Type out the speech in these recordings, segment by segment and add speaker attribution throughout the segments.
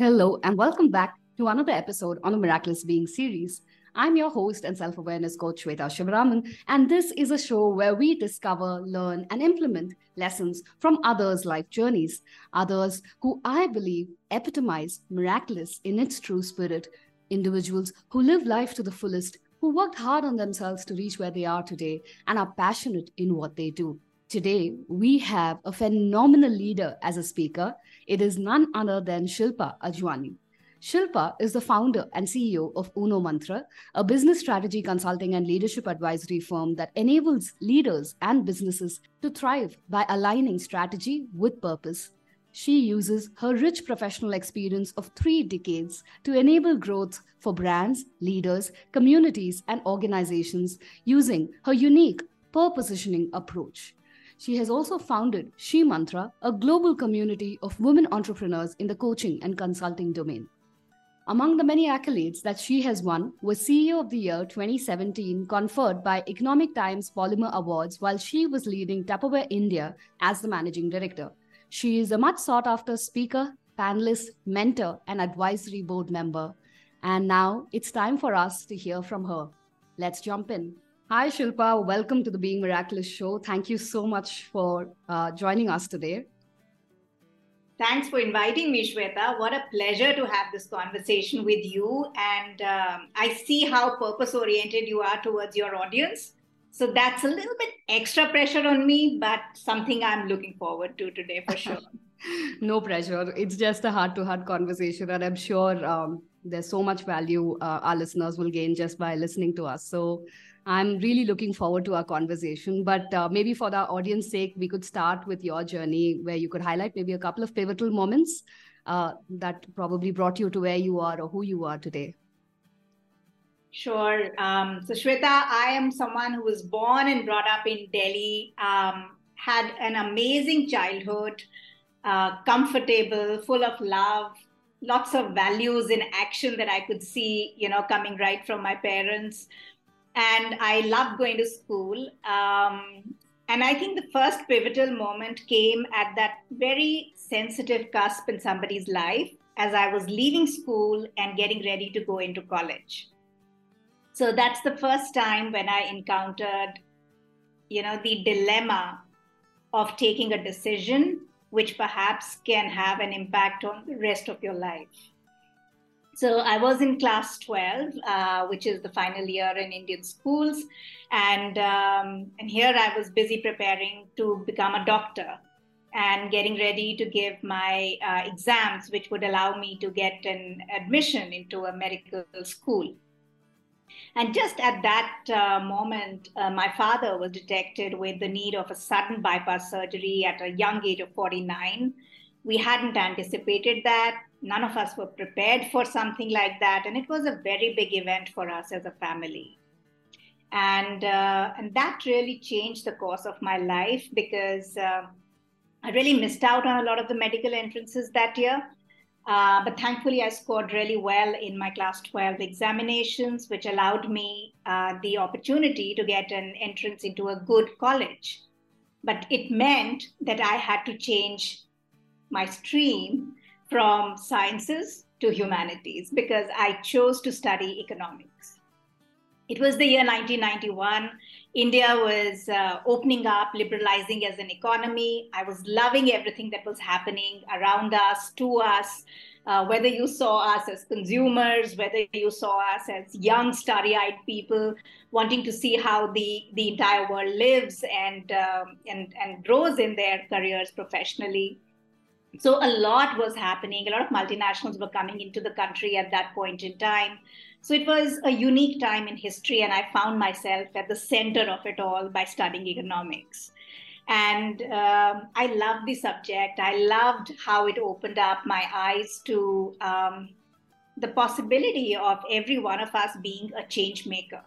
Speaker 1: Hello, and welcome back to another episode on the Miraculous Being series. I'm your host and self awareness coach, Shweta Shivaraman, and this is a show where we discover, learn, and implement lessons from others' life journeys, others who I believe epitomize miraculous in its true spirit, individuals who live life to the fullest, who worked hard on themselves to reach where they are today, and are passionate in what they do. Today, we have a phenomenal leader as a speaker it is none other than Shilpa Ajwani. Shilpa is the founder and CEO of Unomantra, a business strategy consulting and leadership advisory firm that enables leaders and businesses to thrive by aligning strategy with purpose. She uses her rich professional experience of three decades to enable growth for brands, leaders, communities, and organizations using her unique purpositioning approach. She has also founded She Mantra, a global community of women entrepreneurs in the coaching and consulting domain. Among the many accolades that she has won was CEO of the Year 2017 conferred by Economic Times Polymer Awards while she was leading Tupperware India as the managing director. She is a much sought after speaker, panelist, mentor, and advisory board member. And now it's time for us to hear from her. Let's jump in. Hi, Shilpa. Welcome to the Being Miraculous show. Thank you so much for uh, joining us today.
Speaker 2: Thanks for inviting me, Shweta. What a pleasure to have this conversation with you. And um, I see how purpose oriented you are towards your audience. So that's a little bit extra pressure on me, but something I'm looking forward to today for sure.
Speaker 1: no pressure. It's just a heart to heart conversation. And I'm sure um, there's so much value uh, our listeners will gain just by listening to us. So I'm really looking forward to our conversation. But uh, maybe for the audience sake, we could start with your journey where you could highlight maybe a couple of pivotal moments uh, that probably brought you to where you are or who you are today.
Speaker 2: Sure. Um, so, Shweta, I am someone who was born and brought up in Delhi, um, had an amazing childhood, uh, comfortable, full of love, lots of values in action that I could see, you know, coming right from my parents and I loved going to school. Um, and I think the first pivotal moment came at that very sensitive cusp in somebody's life as I was leaving school and getting ready to go into college. So that's the first time when I encountered, you know, the dilemma of taking a decision which perhaps can have an impact on the rest of your life. So I was in class 12, uh, which is the final year in Indian schools. And, um, and here I was busy preparing to become a doctor and getting ready to give my uh, exams, which would allow me to get an admission into a medical school. And just at that uh, moment, uh, my father was detected with the need of a sudden bypass surgery at a young age of 49. We hadn't anticipated that none of us were prepared for something like that and it was a very big event for us as a family and uh, and that really changed the course of my life because uh, I really missed out on a lot of the medical entrances that year. Uh, but thankfully, I scored really well in my class 12 examinations, which allowed me uh, the opportunity to get an entrance into a good college. But it meant that I had to change my stream from sciences to humanities because I chose to study economics. It was the year 1991. India was uh, opening up, liberalizing as an economy. I was loving everything that was happening around us, to us. Uh, whether you saw us as consumers, whether you saw us as young, starry eyed people wanting to see how the, the entire world lives and, um, and, and grows in their careers professionally so a lot was happening. A lot of multinationals were coming into the country at that point in time. So it was a unique time in history, and I found myself at the center of it all by studying economics. And um, I loved the subject. I loved how it opened up my eyes to um, the possibility of every one of us being a change maker.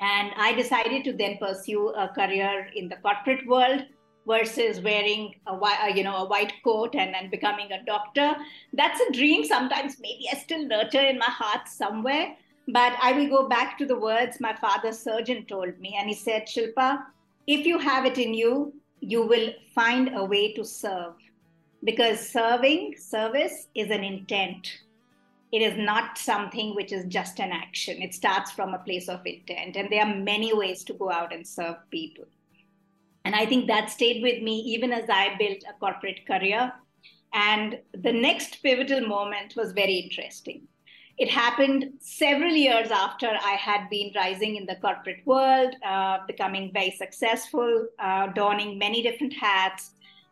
Speaker 2: And I decided to then pursue a career in the corporate world versus wearing a uh, you know a white coat and then becoming a doctor that's a dream sometimes maybe i still nurture in my heart somewhere but i will go back to the words my father surgeon told me and he said shilpa if you have it in you you will find a way to serve because serving, service is an intent. It is not something which is just an action. It starts from a place of intent. And there are many ways to go out and serve people. And I think that stayed with me even as I built a corporate career. And the next pivotal moment was very interesting. It happened several years after I had been rising in the corporate world, uh, becoming very successful, uh, donning many different hats,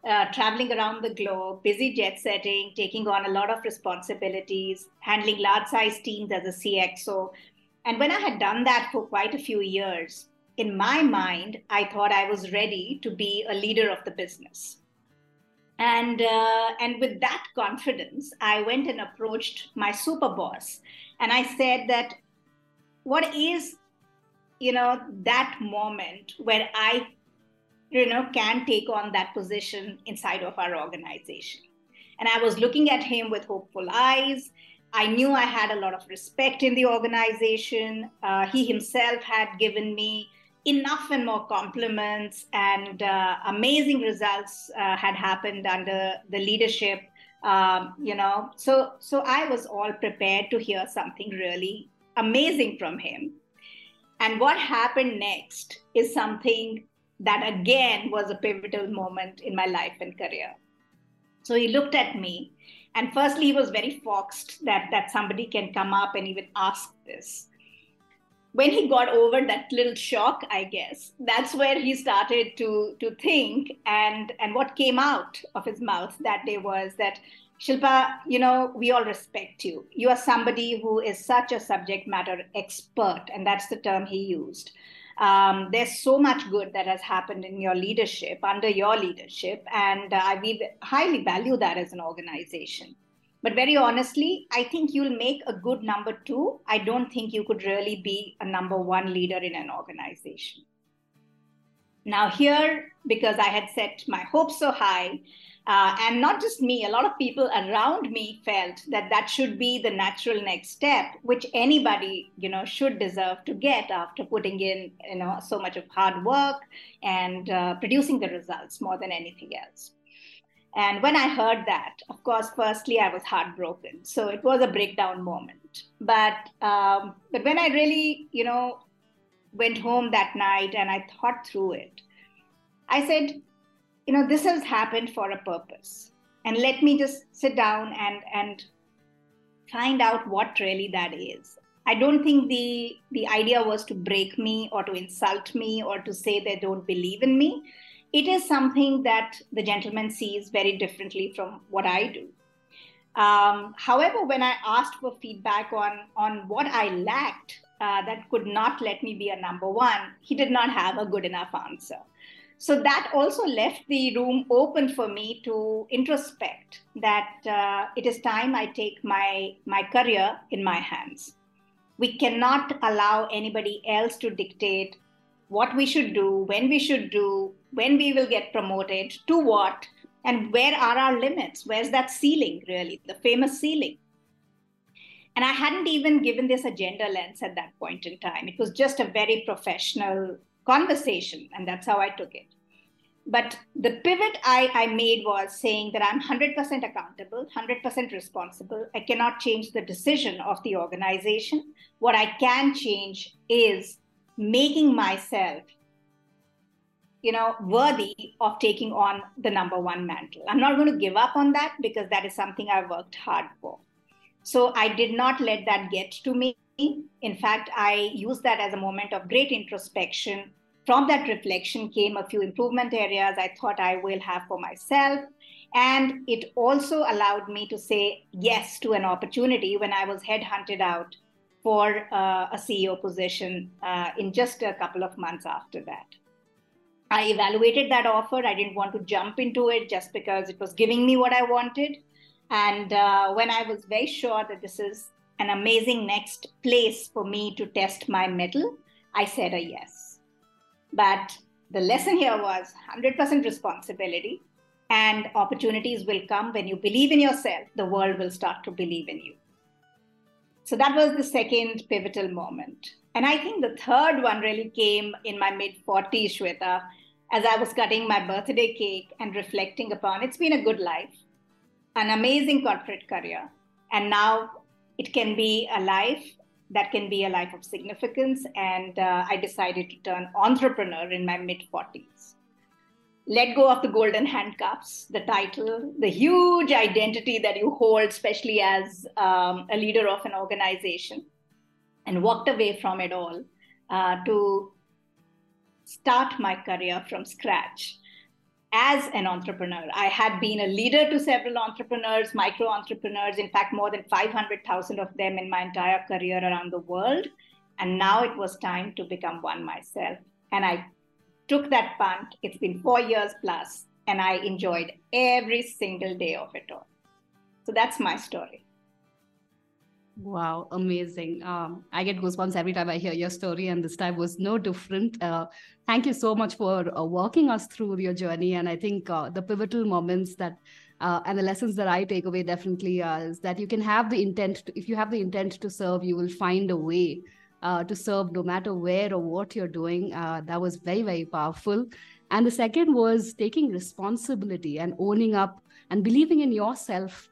Speaker 2: uh, traveling around the globe, busy jet setting, taking on a lot of responsibilities, handling large size teams as a CXO. And when I had done that for quite a few years, in my mind, I thought I was ready to be a leader of the business. And, uh, and with that confidence, I went and approached my super boss. And I said that what is, you know, that moment where I, you know, can take on that position inside of our organization. And I was looking at him with hopeful eyes. I knew I had a lot of respect in the organization. Uh, he himself had given me enough and more compliments and uh, amazing results uh, had happened under the leadership um, you know. So so i was all prepared to hear something really amazing from him. And what happened next is something that again was a pivotal moment in my life and career. So he looked at me and firstly he was very foxed that that somebody can come up and even ask this when he got over that little shock i guess that's where he started to to think and and what came out of his mouth that day was that shilpa you know we all respect you. You are somebody who is such a subject matter expert and that's the term he used. Um, there's so much good that has happened in your leadership under your leadership and uh, we highly value that as an organization but very honestly, I think you'll make a good number two. I don't think you could really be a number one leader in an organization. Now, here, because I had set my hopes so high, uh, and not just me, a lot of people around me felt that that should be the natural next step, which anybody, you know, should deserve to get after putting in, you know, so much of hard work and uh, producing the results more than anything else. And when I heard that, of course, firstly I was heartbroken. So it was a breakdown moment. But um, but when I really, you know, went home that night and I thought through it, I said, you know, this has happened for a purpose, and let me just sit down and and find out what really that is. I don't think the the idea was to break me or to insult me or to say they don't believe in me it is something that the gentleman sees very differently from what I do. Um, however, when I asked for feedback on, on what I lacked uh, that could not let me be a number one, he did not have a good enough answer. So that also left the room open for me to introspect that uh, it is time I take my, my career in my hands. We cannot allow anybody else to dictate what we should do, when we should do, when we will get promoted, to what, and where are our limits? Where's that ceiling, really, the famous ceiling? And I hadn't even given this a gender lens at that point in time. It was just a very professional conversation, and that's how I took it. But the pivot I, I made was saying that I'm 100% accountable, 100% responsible. I cannot change the decision of the organization. What I can change is making myself you know worthy of taking on the number one mantle. I'm not going to give up on that because that is something i worked hard for. So i did not let that get to me. In fact i used that as a moment of great introspection. From that reflection came a few improvement areas i thought i will have for myself. And it also allowed me to say yes to an opportunity when i was headhunted out for uh, a CEO position uh, in just a couple of months after that. I evaluated that offer. I didn't want to jump into it just because it was giving me what I wanted. And uh, when I was very sure that this is an amazing next place for me to test my mettle, I said a yes. But the lesson here was 100% responsibility, and opportunities will come when you believe in yourself, the world will start to believe in you. So that was the second pivotal moment. And I think the third one really came in my mid 40s, Shweta, as I was cutting my birthday cake and reflecting upon it's been a good life. an amazing corporate career. And now it can be a life that can be a life of significance. And uh, I decided to turn entrepreneur in my mid 40s. Let go of the golden handcuffs, the title, the huge identity that you hold, especially as um, a leader of an organization, and walked away from it all uh, to start my career from scratch as an entrepreneur. I had been a leader to several entrepreneurs, micro entrepreneurs, in fact, more than 500,000 of them in my entire career around the world. And now it was time to become one myself. And I took that punt. It's been four years plus, and I enjoyed every single day of it all. So that's my story.
Speaker 1: Wow, amazing. Um, I get goosebumps every time I hear your story, and this time was no different. Uh, thank you so much for uh, walking us through your journey. And I think uh, the pivotal moments that uh, and the lessons that I take away definitely is that you can have the intent, to, if you have the intent to serve, you will find a way uh, to serve no matter where or what you're doing. Uh, that was very, very powerful. And the second was taking responsibility and owning up and believing in yourself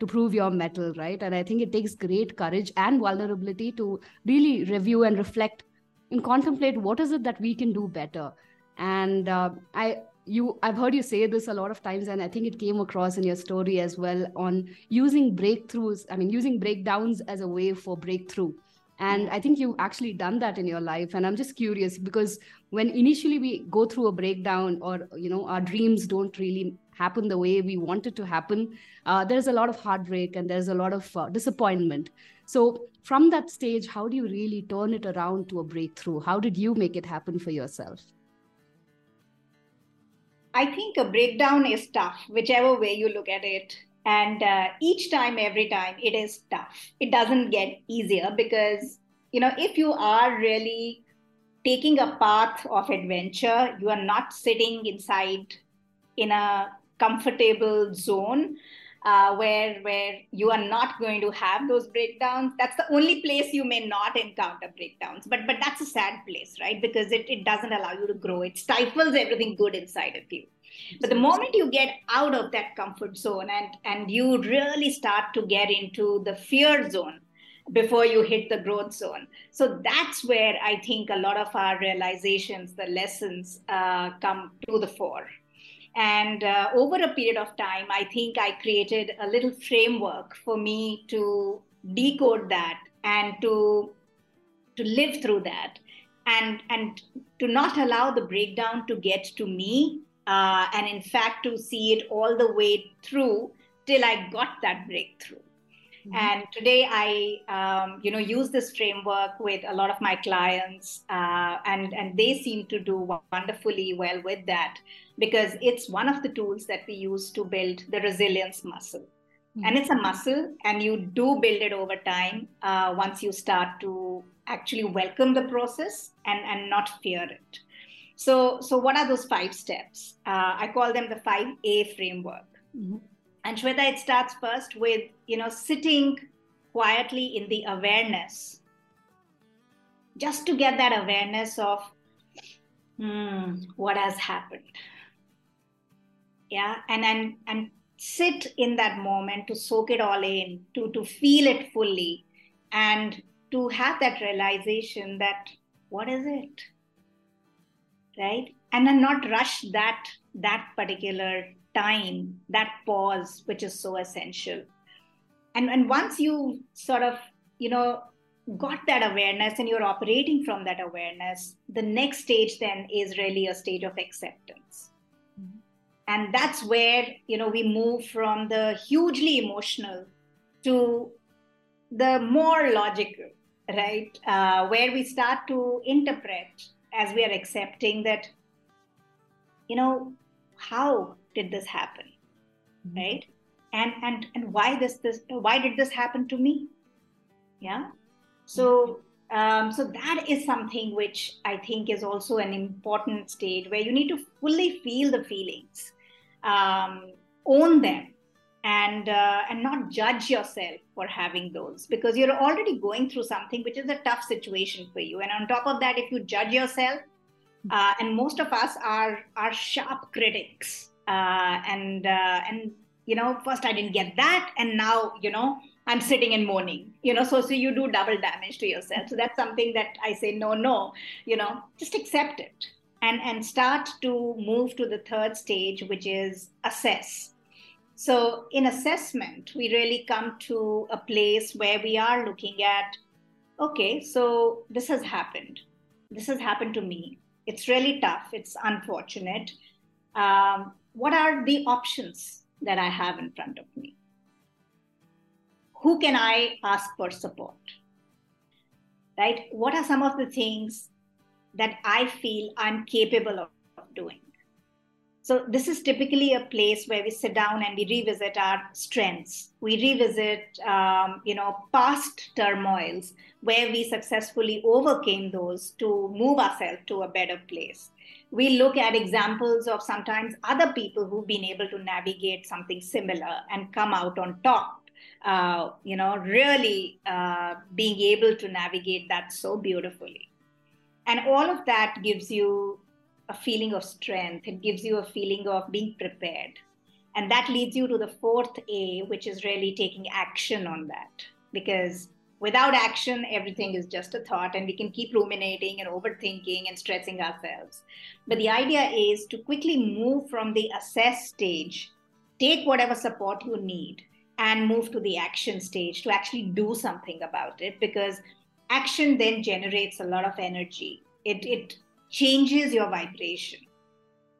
Speaker 1: to prove your mettle, right? And I think it takes great courage and vulnerability to really review and reflect and contemplate what is it that we can do better. And uh, I, you, I've heard you say this a lot of times, and I think it came across in your story as well on using breakthroughs. I mean, using breakdowns as a way for breakthrough. And I think you've actually done that in your life. And I'm just curious because when initially we go through a breakdown or, you know, our dreams don't really happen the way we want it to happen, uh, there's a lot of heartbreak and there's a lot of uh, disappointment. So, from that stage, how do you really turn it around to a breakthrough? How did you make it happen for yourself?
Speaker 2: I think a breakdown is tough, whichever way you look at it. And uh, each time, every time, it is tough. It doesn't get easier because, you know, if you are really taking a path of adventure, you are not sitting inside in a comfortable zone uh, where where you are not going to have those breakdowns. That's the only place you may not encounter breakdowns. But but that's a sad place right? Because it, it doesn't allow you to grow. It stifles everything good inside of you but the moment you get out of that comfort zone and and you really start to get into the fear zone before you hit the growth zone. So that's where i think a lot of our realizations the lessons uh, come to the fore. And uh, over a period of time, I think I created a little framework for me to decode that and to to live through that, and and to not allow the breakdown to get to me, uh, and in fact to see it all the way through till I got that breakthrough. Mm-hmm. And today I, um, you know, use this framework with a lot of my clients, uh, and and they seem to do wonderfully well with that because it's one of the tools that we use to build the resilience muscle. Mm-hmm. And it's a muscle, and you do build it over time uh, once you start to actually welcome the process and and not fear it. So so what are those five steps? Uh, I call them the five A framework. Mm-hmm and Shweta, it starts first with, you know, sitting quietly in the awareness, just to get that awareness of hmm, what has happened. Yeah, and and and sit in that moment to soak it all in, to to feel it fully, and to have that realization that what is it, right? And then not rush that that particular time, that pause, which is so essential. And, and once you sort of, you know, got that awareness and you're operating from that awareness, the next stage then is really a stage of acceptance. Mm-hmm. And that's where, you know, we move from the hugely emotional to the more logical, right? Uh, where we start to interpret as we are accepting that, you know, how did this happen mm-hmm. right? And and and why this this why did this happen to me? Yeah. So um, so that is something which i think is also an important state where you need to fully feel the feelings um, own them and uh, and not judge yourself for having those because you're already going through something which is a tough situation for you and on top of that if you judge yourself uh, and most of us are are sharp critics uh, and uh, and you know, first I didn't get that, and now, you know, I'm sitting and moaning, you know, so so you do double damage to yourself. So that's something that I say, no, no, you know, just accept it and and start to move to the third stage, which is assess. So in assessment, we really come to a place where we are looking at, okay, so this has happened. This has happened to me. It's really tough. It's unfortunate. Um, what are the options that I have in front of me? Who can I ask for support? Right? What are some of the things that I feel I'm capable of, of doing? So, this is typically a place where we sit down and we revisit our strengths. We revisit, um, you know, past turmoils where we successfully overcame those to move ourselves to a better place we look at examples of sometimes other people who've been able to navigate something similar and come out on top uh, you know really uh, being able to navigate that so beautifully and all of that gives you a feeling of strength. It gives you a feeling of being prepared. And that leads you to the fourth a which is really taking action on that. Because without action everything is just a thought and we can keep ruminating and overthinking and stressing ourselves. But the idea is to quickly move from the assess stage take whatever support you need and move to the action stage to actually do something about it. Because action then generates a lot of energy. It, it changes your vibration.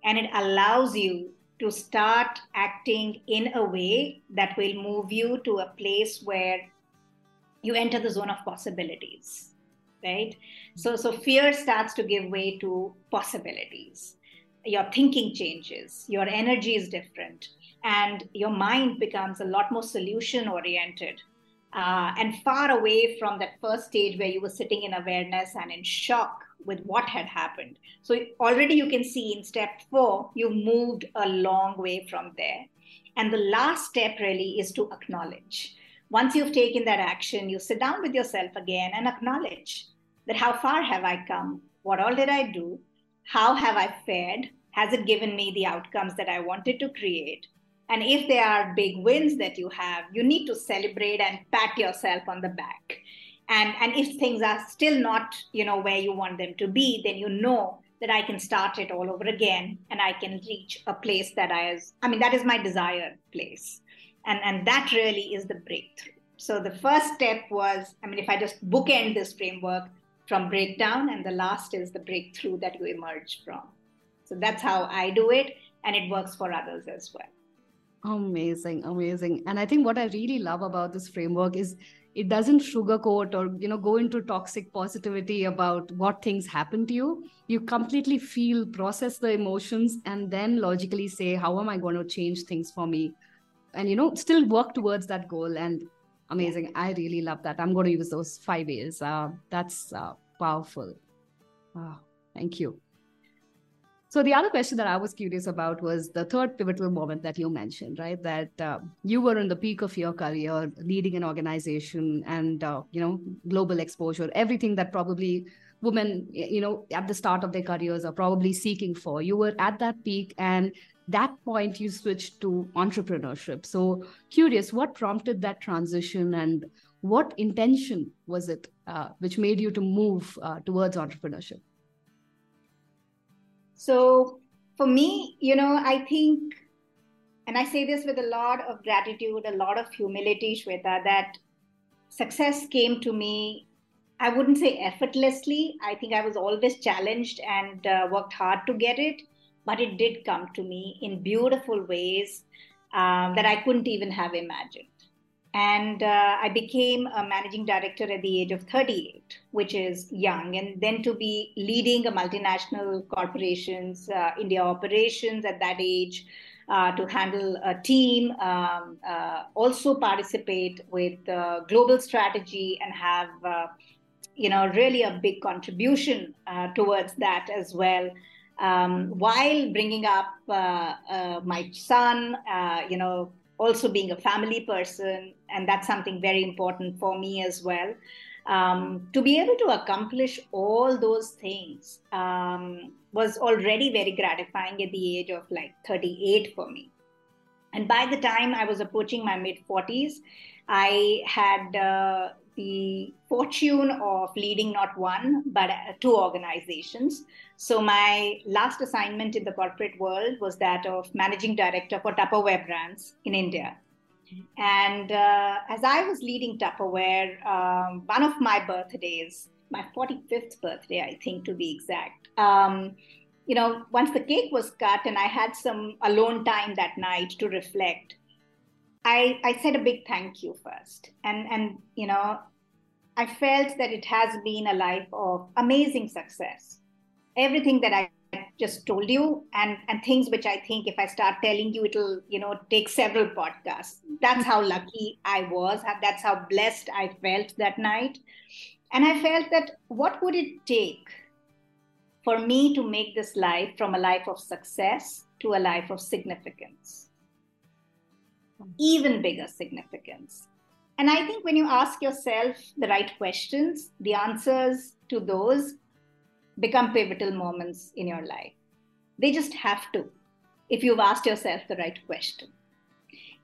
Speaker 2: And it allows you to start acting in a way that will move you to a place where you enter the zone of possibilities right? So so fear starts to give way to possibilities. Your thinking changes your energy is different and your mind becomes a lot more solution oriented uh, and far away from that first stage where you were sitting in awareness and in shock with what had happened so already you can see in step four you've moved a long way from there and the last step really is to acknowledge once you've taken that action, you sit down with yourself again and acknowledge that how far have I come? What all did I do? How have I fared? Has it given me the outcomes that I wanted to create? And if there are big wins that you have, you need to celebrate and pat yourself on the back. And, and if things are still not, you know, where you want them to be, then you know that I can start it all over again and I can reach a place that I is, I mean, that is my desired place. And and that really is the breakthrough. So the first step was i mean if i just bookend this framework from breakdown and the last is the breakthrough that you emerge from. So that's how i do it and it works for others as well.
Speaker 1: Amazing amazing. And i think what i really love about this framework is it doesn't sugarcoat or you know go into toxic positivity about what things happen to you. You completely feel process the emotions and then logically say how am i going to change things for me? And you know still work towards that goal and amazing. I really love that. I'm going to use those five years uh, that's uh, powerful. Oh, thank you so the other question that i was curious about was the third pivotal moment that you mentioned right? That uh, you were in the peak of your career leading an organization and uh, you know global exposure everything that probably women you know at the start of their careers are probably seeking for. You were at that peak and that point you switched to entrepreneurship. So curious what prompted that transition and what intention was it uh, which made you to move uh, towards entrepreneurship
Speaker 2: so for me you know i think and i say this with a lot of gratitude a lot of humility shweta that success came to me i wouldn't say effortlessly i think i was always challenged and uh, worked hard to get it but it did come to me in beautiful ways um, that I couldn't even have imagined. And uh, I became a managing director at the age of 38, which is young. And then to be leading a multinational corporation's uh, India operations at that age, uh, to handle a team, um, uh, also participate with global strategy and have, uh, you know, really a big contribution uh, towards that as well um, while bringing up uh, uh, my son, uh, you know, also being a family person, and that's something very important for me as well. Um, to be able to accomplish all those things um, was already very gratifying at the age of like 38 for me. And by the time I was approaching my mid 40s, I had uh, the fortune of leading not one, but uh, two organizations. So, my last assignment in the corporate world was that of managing director for Tupperware brands in India. And uh, as I was leading Tupperware, um, one of my birthdays, my 45th birthday, I think to be exact, um, you know, once the cake was cut and I had some alone time that night to reflect, I, I said a big thank you first. And, and, you know, I felt that it has been a life of amazing success. Everything that I just told you and, and things which I think if I start telling you, it'll, you know, take several podcasts. That's how lucky I was. That's how blessed I felt that night. And I felt that what would it take for me to make this life from a life of success to a life of significance? even bigger significance. And I think when you ask yourself the right questions, the answers to those become pivotal moments in your life. They just have to, if you've asked yourself the right question.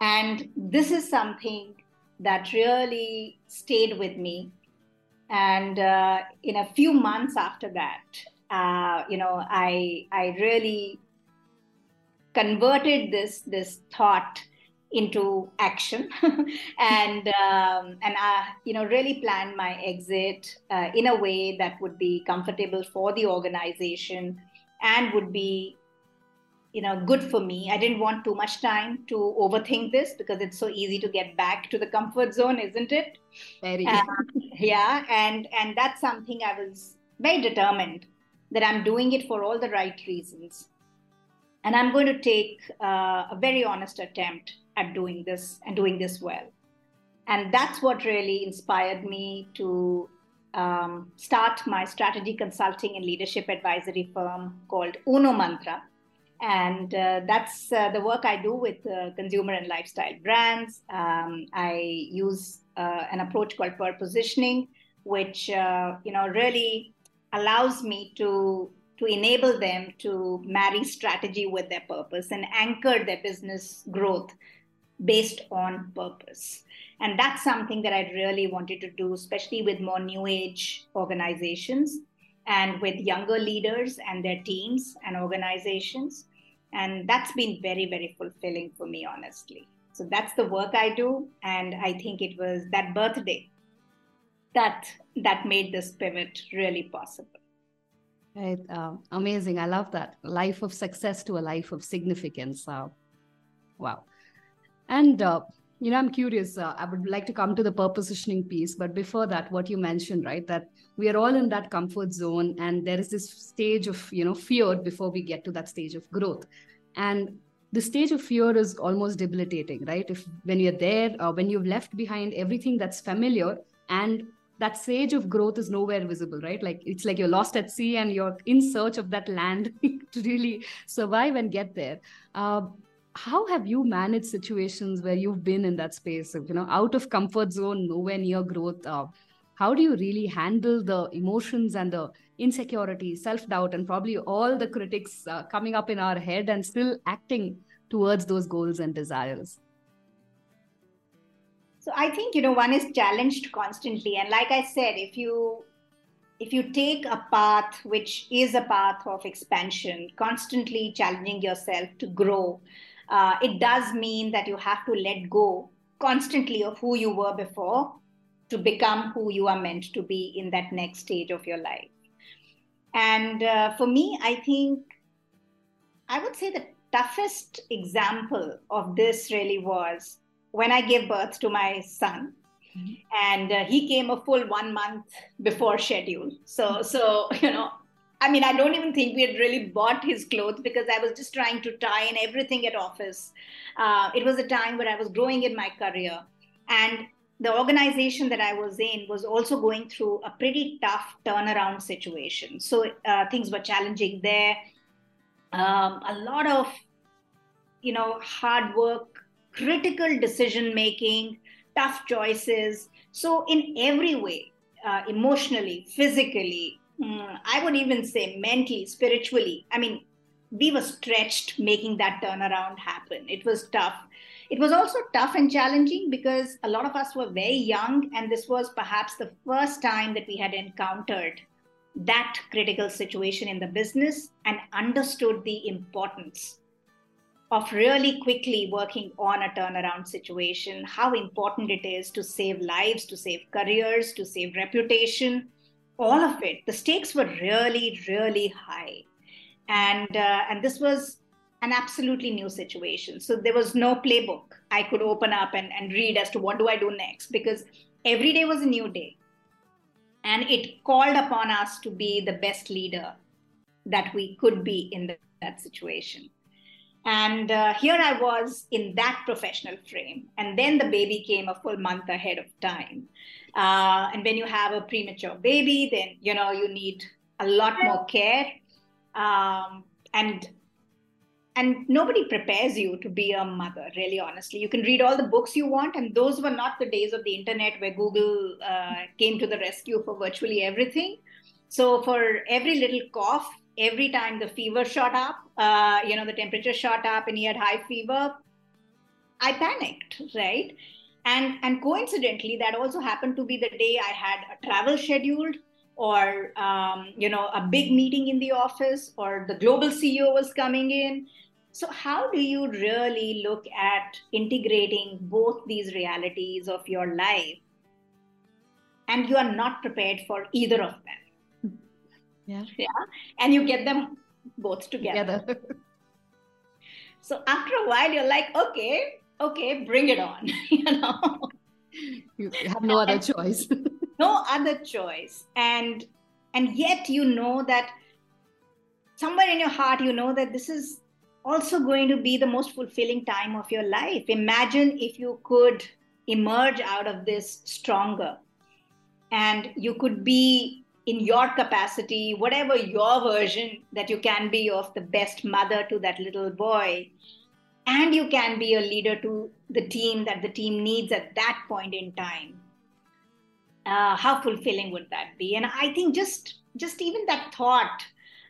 Speaker 2: And this is something that really stayed with me. And uh, in a few months after that, uh, you know, I I really converted this this thought into action. And um, and I, you know really plan my exit uh, in a way that would be comfortable for the organization and would be you know good for me. I didn't want too much time to overthink this because it's so easy to get back to the comfort zone isn't it?
Speaker 1: Very. Uh,
Speaker 2: yeah. And and that's something i was very determined that i'm doing it for all the right reasons. And i'm going to take uh, a very honest attempt at doing this and doing this well. And that's what really inspired me to um, start my strategy consulting and leadership advisory firm called Unomantra. And uh, that's uh, the work I do with uh, consumer and lifestyle brands. Um, I use uh, an approach called purpositioning, which uh, you know really allows me to to enable them to marry strategy with their purpose and anchor their business growth based on purpose. And that's something that I really wanted to do, especially with more new age organizations and with younger leaders and their teams and organizations. And that's been very, very fulfilling for me, honestly. So that's the work I do. And I think it was that birthday that that made this pivot really possible.
Speaker 1: Right. Uh, amazing. I love that. Life of success to a life of significance. Uh, wow. And uh, you know, I'm curious. Uh, I would like to come to the purpositioning piece, but before that, what you mentioned, right, that we are all in that comfort zone, and there is this stage of you know fear before we get to that stage of growth, and the stage of fear is almost debilitating, right? If when you're there, uh, when you've left behind everything that's familiar, and that stage of growth is nowhere visible, right? Like it's like you're lost at sea and you're in search of that land to really survive and get there. Uh, how have you managed situations where you've been in that space of you know out of comfort zone nowhere near growth uh, how do you really handle the emotions and the insecurity self-doubt and probably all the critics uh, coming up in our head and still acting towards those goals and desires?
Speaker 2: So i think you know one is challenged constantly. And like i said if you if you take a path which is a path of expansion constantly challenging yourself to grow uh, it does mean that you have to let go constantly of who you were before to become who you are meant to be in that next stage of your life. And uh, for me, I think I would say the toughest example of this really was when I gave birth to my son. Mm-hmm. And uh, he came a full one month before schedule. So, so you know, I mean, I don't even think we had really bought his clothes because I was just trying to tie in everything at office. Uh, it was a time where I was growing in my career. And the organization that I was in was also going through a pretty tough turnaround situation. So uh, things were challenging there. Um, a lot of, you know, hard work, critical decision making, tough choices. So in every way, uh, emotionally, physically, mm, I would even say mentally, spiritually. I mean, we were stretched making that turnaround happen. It was tough. It was also tough and challenging because a lot of us were very young, and this was perhaps the first time that we had encountered that critical situation in the business and understood the importance of really quickly working on a turnaround situation, how important it is to save lives, to save careers, to save reputation, all of it. The stakes were really, really high. And, uh, and this was an absolutely new situation. So there was no playbook I could open up and, and read as to what do I do next because every day was a new day. And it called upon us to be the best leader that we could be in the, that situation. And uh, here I was in that professional frame. And then the baby came a full month ahead of time. Uh, and when you have a premature baby, then, you know, you need a lot more care. Um, and and nobody prepares you to be a mother really honestly you can read all the books you want and those were not the days of the internet where google uh, came to the rescue for virtually everything so for every little cough every time the fever shot up, uh, you know, the temperature shot up and he had high fever, I panicked, right? And and coincidentally, that also happened to be the day I had a travel scheduled, or um, you know, a big meeting in the office, or the global CEO was coming in. So how do you really look at integrating both these realities of your life? And you are not prepared for either of them
Speaker 1: yeah.
Speaker 2: Yeah. And you get them both together. together. so after a while, you're like, okay, okay, bring it on. you know,
Speaker 1: you have no other choice.
Speaker 2: no other choice. And and yet you know that somewhere in your heart, you know that this is also going to be the most fulfilling time of your life. Imagine if you could emerge out of this stronger and you could be in your capacity, whatever your version that you can be of the best mother to that little boy, and you can be a leader to the team that the team needs at that point in time. Uh, how fulfilling would that be? And I think just just even that thought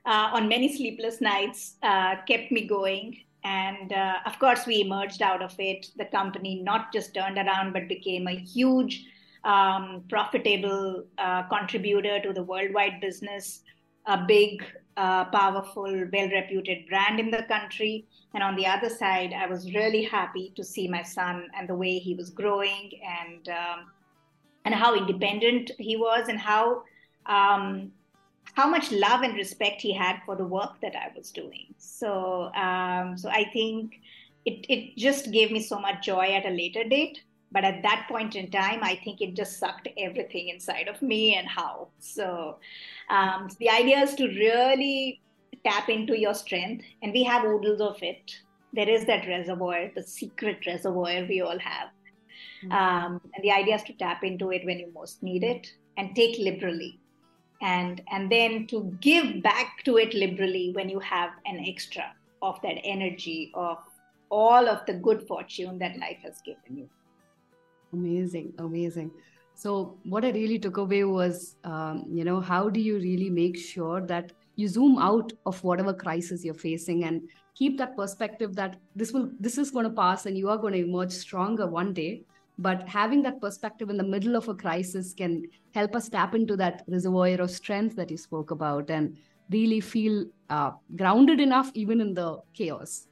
Speaker 2: uh, on many sleepless nights uh, kept me going. And uh, of course, we emerged out of it. The company not just turned around, but became a huge um, profitable uh, contributor to the worldwide business, a big, uh, powerful, well reputed brand in the country. And on the other side, I was really happy to see my son and the way he was growing and, um, and how independent he was and how. Um, how much love and respect he had for the work that I was doing. So, um, so I think it, it just gave me so much joy at a later date but at that point in time i think it just sucked everything inside of me and how. So um, the idea is to really tap into your strength and we have oodles of it. There is that reservoir the secret reservoir we all have. Mm-hmm. um, and the idea is to tap into it when you most need it and take liberally. And and then to give back to it liberally when you have an extra of that energy of all of the good fortune that life has given you
Speaker 1: Amazing, amazing. So, what I really took away was, um, you know, how do you really make sure that you zoom out of whatever crisis you're facing and keep that perspective that this will, this is going to pass and you are going to emerge stronger one day. But having that perspective in the middle of a crisis can help us tap into that reservoir of strength that you spoke about and really feel uh, grounded enough even in the chaos,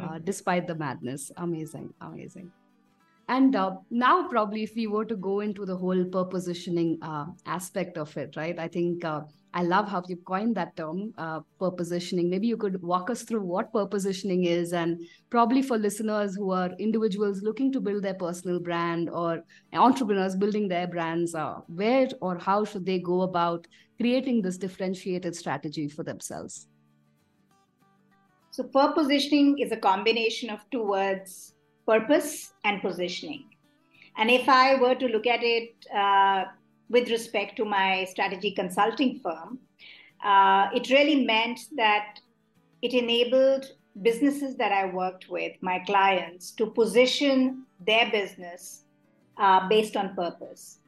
Speaker 1: uh, despite the madness. Amazing, amazing. And uh, now, probably, if we were to go into the whole purpositioning uh, aspect of it, right? I think uh, I love how you coined that term, uh, purpositioning. Maybe you could walk us through what purpositioning is, and probably for listeners who are individuals looking to build their personal brand or entrepreneurs building their brands, uh, where or how should they go about creating this differentiated strategy for themselves?
Speaker 2: So, purpositioning is a combination of two words purpose and positioning. And if I were to look at it uh, with respect to my strategy consulting firm, uh, it really meant that it enabled businesses that I worked with, my clients, to position their business uh, based on purpose.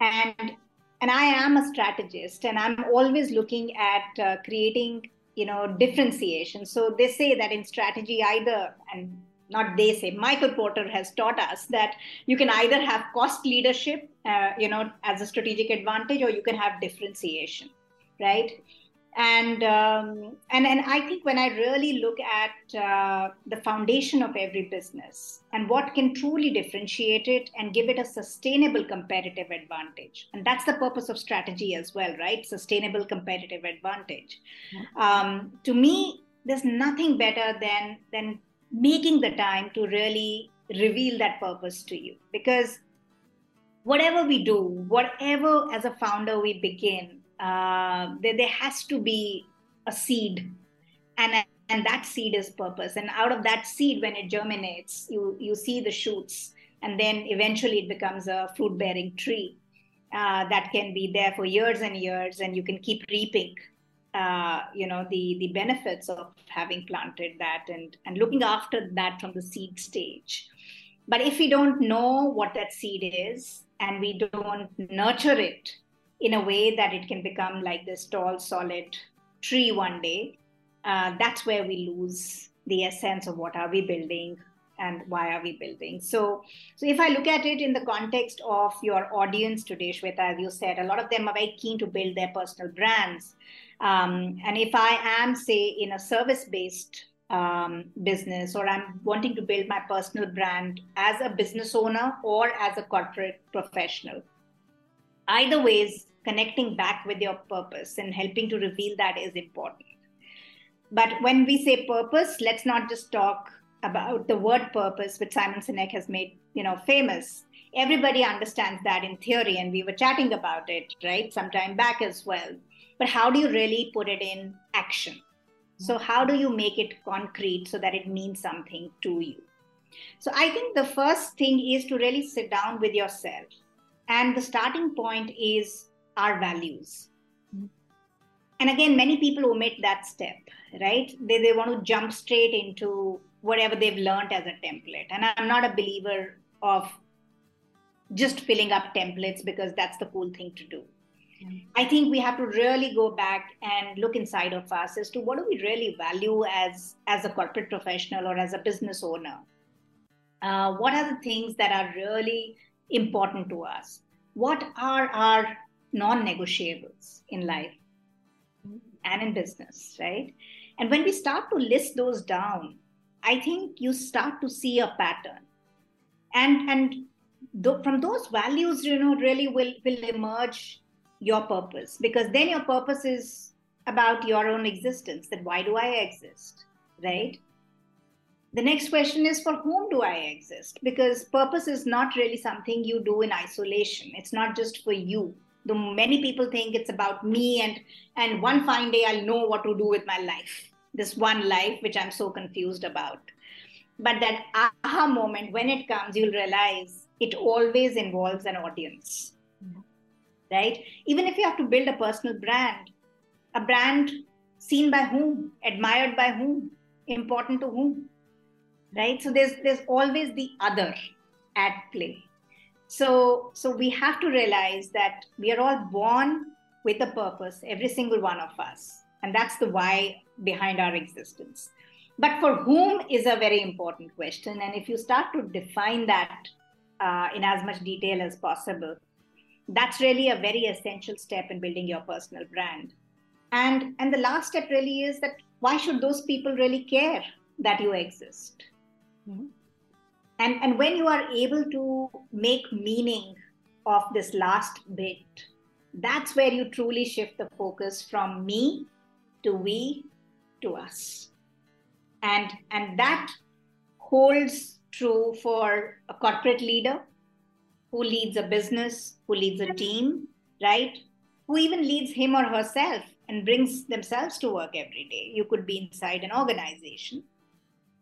Speaker 2: And and I am a strategist, and I'm always looking at uh, creating you know differentiation so they say that in strategy either and not they say michael porter has taught us that you can either have cost leadership uh, you know as a strategic advantage or you can have differentiation right and um, and and I think when I really look at uh, the foundation of every business and what can truly differentiate it and give it a sustainable competitive advantage, and that's the purpose of strategy as well, right? Sustainable competitive advantage. Um, to me, there's nothing better than than making the time to really reveal that purpose to you. Because whatever we do, whatever as a founder we begin uh, there, there has to be a seed. And and that seed is purpose. And out of that seed when it germinates you you see the shoots. And then eventually it becomes a fruit bearing tree uh, that can be there for years and years and you can keep reaping uh, you know the the benefits of having planted that and and looking after that from the seed stage but if we don't know what that seed is and we don't nurture it in a way that it can become like this tall, solid tree one day, uh, that's where we lose the essence of what are we building and why are we building. So, so if I look at it in the context of your audience today, Shweta, as you said, a lot of them are very keen to build their personal brands. Um, and if I am, say, in a service-based um, business or I'm wanting to build my personal brand as a business owner or as a corporate professional, either ways connecting back with your purpose and helping to reveal that is important. But when we say purpose let's not just talk about the word purpose which simon sinek has made you know famous. Everybody understands that in theory and we were chatting about it right some time back as well but how do you really put it in action so hmm. how do you make it concrete so that it means something to you so i think the first thing is to really sit down with yourself and the starting point is our values. Hmm. And again, many people omit that step, right? They, they want to jump straight into whatever they've learned as a template. And I'm not a believer of just filling up templates because that's the cool thing to do. I think we have to really go back and look inside of us as to what do we really value as as a corporate professional or as a business owner. Uh, what are the things that are really important to us? What are our non negotiables in life and in business, right? And when we start to list those down, I think you start to see a pattern. And, and th- from those values, you know, really will, will emerge your purpose. Because then your purpose is about your own existence that why do I exist, right? the next question is for whom do i exist? Because purpose is not really something you do in isolation. It's not just for you. The many people think it's about me and and one fine day i'll know what to do with my life. This one life which i'm so confused about. But that aha moment when it comes you'll realize it always involves an audience right? Even if you have to build a personal brand a brand seen by whom admired by whom important to whom right? So there's there's always the other at play. So so we have to realize that we are all born with a purpose every single one of us. And that's the why behind our existence. But for whom is a very important question. And if you start to define that uh, in as much detail as possible that's really a very essential step in building your personal brand and and the last step really is that why should those people really care that you exist Mm-hmm. And, and when you are able to make meaning of this last bit, that's where you truly shift the focus from me to we to us. And, and that holds true for a corporate leader who leads a business, who leads a team, right? Who even leads him or herself and brings themselves to work every day. You could be inside an organization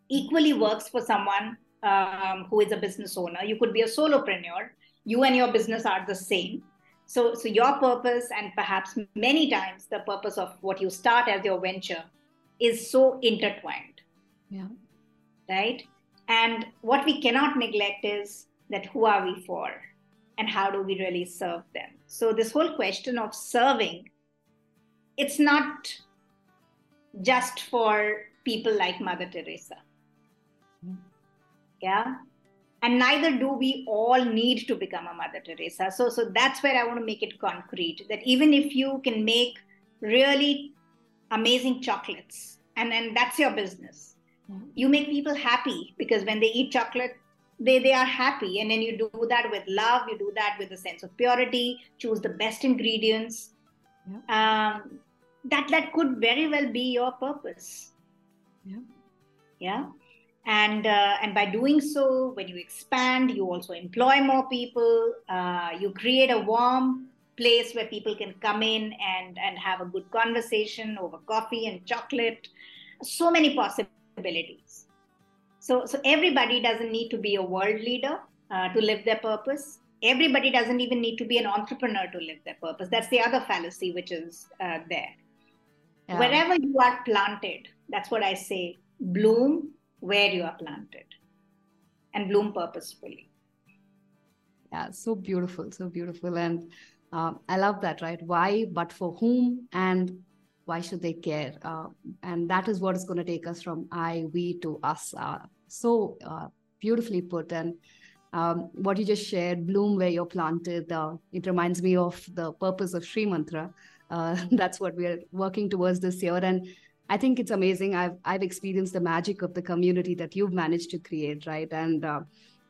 Speaker 2: equally works for someone um, who is a business owner. You could be a solopreneur. You and your business are the same. So, so your purpose and perhaps many times the purpose of what you start as your venture is so intertwined.
Speaker 1: Yeah.
Speaker 2: Right. And what we cannot neglect is that who are we for and how do we really serve them? So this whole question of serving, it's not just for people like Mother Teresa. Yeah. And neither do we all need to become a Mother Teresa. So, so that's where I want to make it concrete that even if you can make really amazing chocolates and, then that's your business, mm. you make people happy because when they eat chocolate, they, they are happy. And then you do that with love, you do that with a sense of purity, choose the best ingredients. Yeah. Um, that that could very well be your purpose
Speaker 1: yeah
Speaker 2: yeah and uh, and by doing so when you expand you also employ more people uh, you create a warm place where people can come in and and have a good conversation over coffee and chocolate so many possibilities so so everybody doesn't need to be a world leader uh, to live their purpose. Everybody doesn't even need to be an entrepreneur to live their purpose. That's the other fallacy which is uh, there. Yeah. wherever you are planted that's what i say bloom where you are planted and bloom purposefully.
Speaker 1: Yeah so beautiful so beautiful. And uh, i love that right? Why but for whom and why should they care? Uh, and that is what is going to take us from i we to us uh, so uh, beautifully put. And um, what you just shared bloom where you're planted uh, it reminds me of the purpose of SheMantra. Uh, that's what we're working towards this year. And i think it's amazing. I've i've experienced the magic of the community that you've managed to create right? And uh,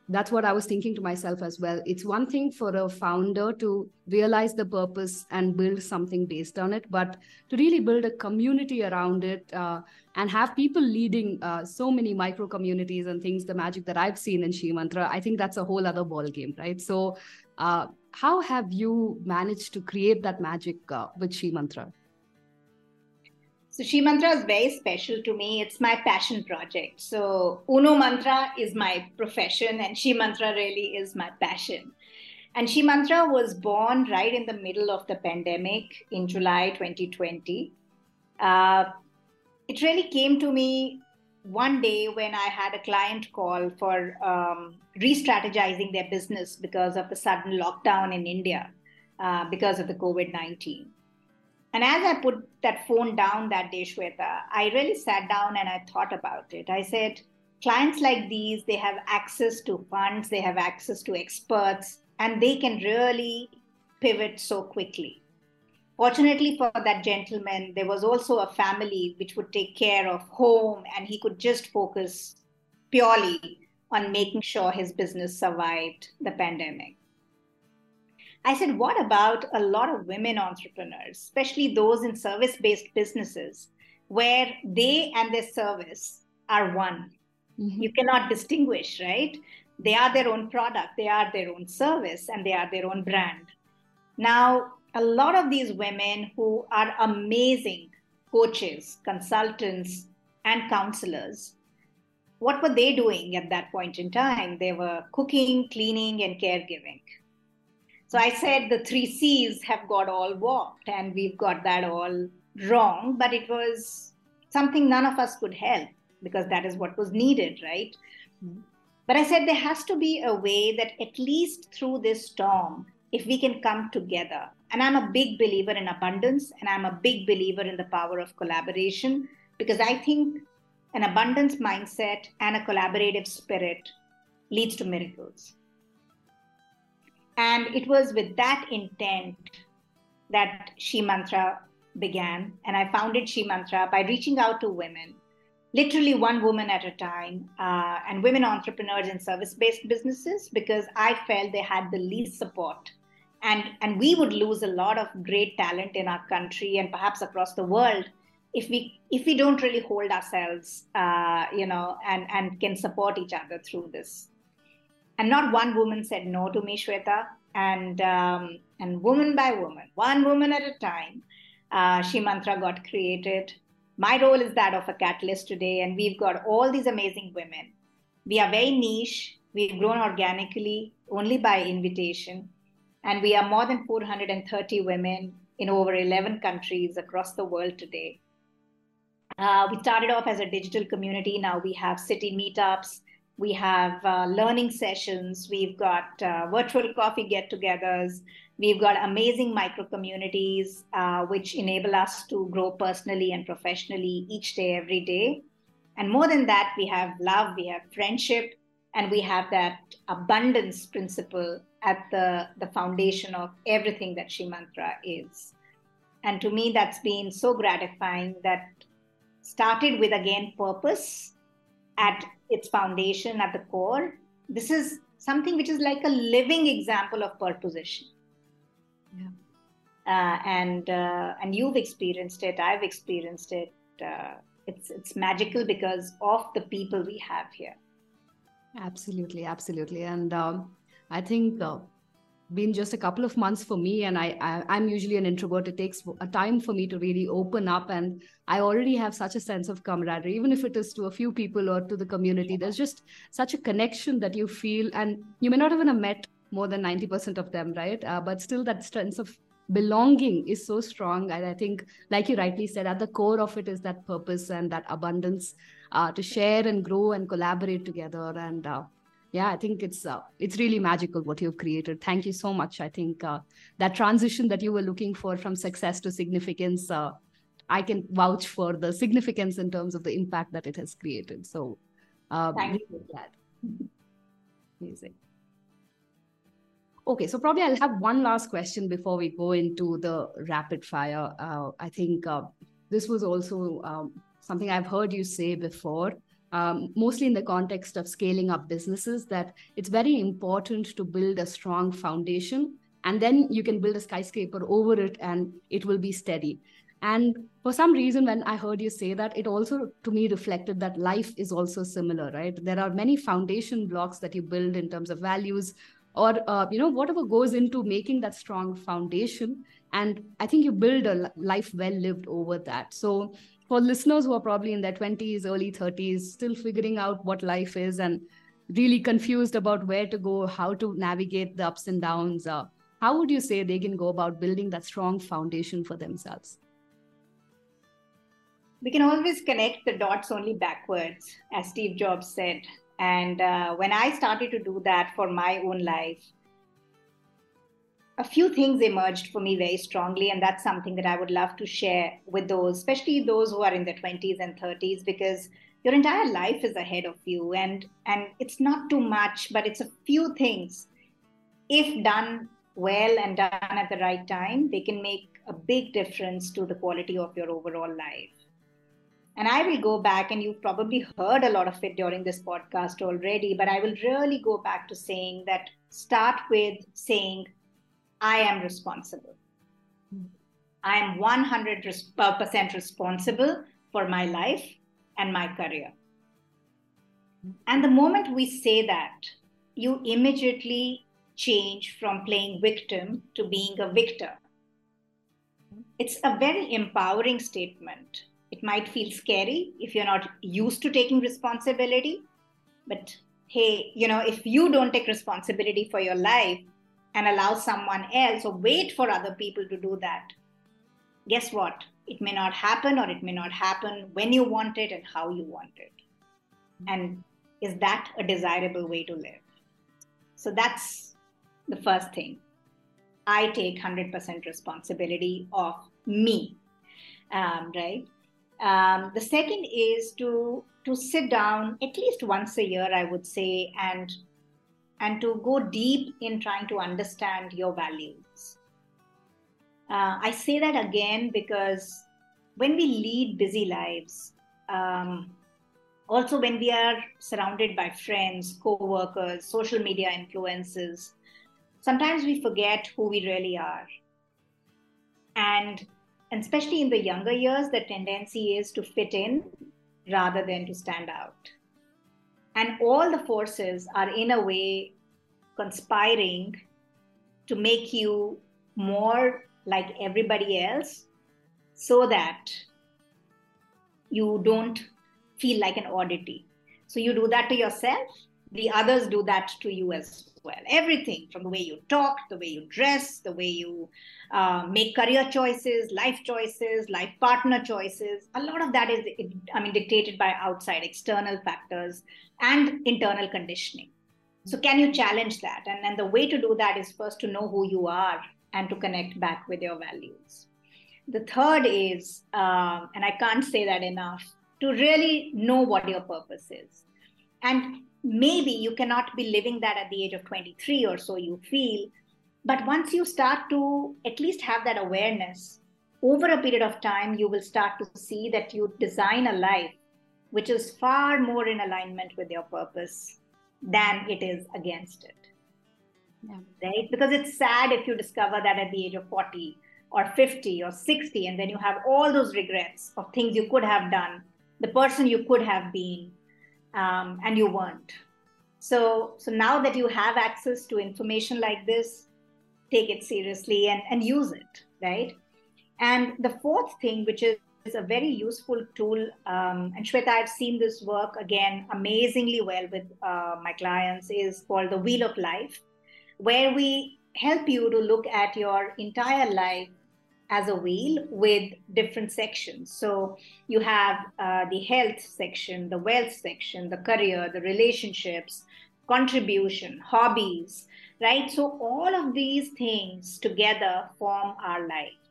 Speaker 1: that's what i was thinking to myself as well it's one thing for a founder to realize the purpose and build something based on it but to really build a community around it uh, and have people leading uh, so many micro communities and things the magic that i've seen in SheMantra i think that's a whole other ball game right so uh, how have you managed to create that magic uh, with SheMantra?
Speaker 2: So SheMantra is very special to me. It's my passion project. So Unomantra is my profession, and SheMantra really is my passion. And SheMantra was born right in the middle of the pandemic in July 2020. Uh, it really came to me one day when I had a client call for um, re strategizing their business because of the sudden lockdown in India uh, because of the COVID 19. And as I put that phone down that day, Shweta, I really sat down and I thought about it. I said, clients like these, they have access to funds, they have access to experts, and they can really pivot so quickly. Fortunately for that gentleman, there was also a family which would take care of home, and he could just focus purely on making sure his business survived the pandemic. I said, what about a lot of women entrepreneurs, especially those in service based businesses, where they and their service are one? Mm-hmm. You cannot distinguish, right? They are their own product, they are their own service, and they are their own brand. Now, a lot of these women who are amazing coaches, consultants, and counselors, what were they doing at that point in time? They were cooking, cleaning, and caregiving. So I said the three C's have got all warped and we've got that all wrong, but it was something none of us could help because that is what was needed, right? But I said there has to be a way that at least through this storm, if we can come together. And I'm a big believer in abundance and I'm a big believer in the power of collaboration because I think an abundance mindset and a collaborative spirit leads to miracles. And it was with that intent that SheMantra began. And I founded SheMantra by reaching out to women, literally one woman at a time, uh, and women entrepreneurs in service based businesses because I felt they had the least support and and we would lose a lot of great talent in our country and perhaps across the world if we if we don't really hold ourselves uh, you know and and can support each other through this and not one woman said no to me shweta. And um, and woman by woman one woman at a time uh, SheMantra got created. My role is that of a catalyst today. And we've got all these amazing women. We are very niche. We've grown organically only by invitation. And we are more than 430 women in over 11 countries across the world today. Uh, we started off as a digital community. Now we have city meetups, We have uh, learning sessions. We've got uh, virtual coffee get togethers. We've got amazing micro communities, uh, which enable us to grow personally and professionally each day, every day. And more than that, we have love, we have friendship, and we have that abundance principle at the, the foundation of everything that SheMantra is. And to me, that's been so gratifying that started with again purpose at its foundation, at the core. This is something which is like a living example of purposition. Yeah. Uh, and uh, and you've experienced it. I've experienced it. Uh, it's it's magical because of the people we have here.
Speaker 1: Absolutely, absolutely. And um, I think uh, been just a couple of months for me and I, I am usually an introvert. It takes a time for me to really open up and i already have such a sense of camaraderie. Even if it is to a few people or to the community there's just such a connection that you feel and you may not even have met more than 90% of them right? Uh, but still that sense of belonging is so strong. And i think like you rightly said at the core of it is that purpose and that abundance uh, to share and grow and collaborate together. And uh, yeah i think it's uh, it's really magical what you've created. Thank you so much. I think uh, that transition that you were looking for from success to significance uh, i can vouch for the significance in terms of the impact that it has created. So
Speaker 2: um, thank you. that.
Speaker 1: Amazing. Okay so probably i'll have one last question before we go into the rapid fire. Uh, i think uh, this was also um, something i've heard you say before um, mostly in the context of scaling up businesses, that it's very important to build a strong foundation and then you can build a skyscraper over it and it will be steady. And for some reason, when I heard you say that, it also to me reflected that life is also similar, right? There are many foundation blocks that you build in terms of values or, uh, you know, whatever goes into making that strong foundation. And I think you build a life well lived over that. So for listeners who are probably in their 20s, early 30s, still figuring out what life is and really confused about where to go, how to navigate the ups and downs, uh, how would you say they can go about building that strong foundation for themselves?
Speaker 2: We can always connect the dots only backwards, as Steve Jobs said. And uh, when I started to do that for my own life, a few things emerged for me very strongly and that's something that i would love to share with those especially those who are in their 20s and 30s because your entire life is ahead of you and and it's not too much but it's a few things. If done well and done at the right time they can make a big difference to the quality of your overall life. And I will go back, and you've probably heard a lot of it during this podcast already, but I will really go back to saying that start with saying, I am responsible. I am 100% responsible for my life and my career. And the moment we say that, you immediately change from playing victim to being a victor. It's a very empowering statement. It might feel scary if you're not used to taking responsibility, but hey, you know, if you don't take responsibility for your life, and allow someone else or wait for other people to do that, guess what? It may not happen or it may not happen when you want it and how you want it. And is that a desirable way to live? So that's the first thing. I take 100% responsibility of me, um, right? Um, the second is to to sit down at least once a year, I would say, and and to go deep in trying to understand your values. Uh, I say that again because when we lead busy lives, um, also when we are surrounded by friends, co workers, social media influences, sometimes we forget who we really are. And, and especially in the younger years, the tendency is to fit in rather than to stand out and all the forces are in a way conspiring to make you more like everybody else so that you don't feel like an oddity. So you do that to yourself the others do that to you as well. Everything from the way you talk, the way you dress, the way you uh, make career choices, life choices, life partner choices. A lot of that is, I mean, dictated by outside external factors and internal conditioning. So, can you challenge that? And, and the way to do that is first to know who you are and to connect back with your values. The third is, um, and I can't say that enough, to really know what your purpose is. And maybe you cannot be living that at the age of 23 or so, you feel. But once you start to at least have that awareness, over a period of time, you will start to see that you design a life which is far more in alignment with your purpose than it is against it. Yeah. Right? Because it's sad if you discover that at the age of 40 or 50 or 60, and then you have all those regrets of things you could have done, the person you could have been, um, and you weren't. So, so now that you have access to information like this, take it seriously and, and use it, right? And the fourth thing, which is a very useful tool. Um, and Shweta, I've seen this work again amazingly well with uh, my clients, is called the Wheel of Life, where we help you to look at your entire life as a wheel with different sections. So you have uh, the health section, the wealth section, the career, the relationships, contribution, hobbies, right? So all of these things together form our life.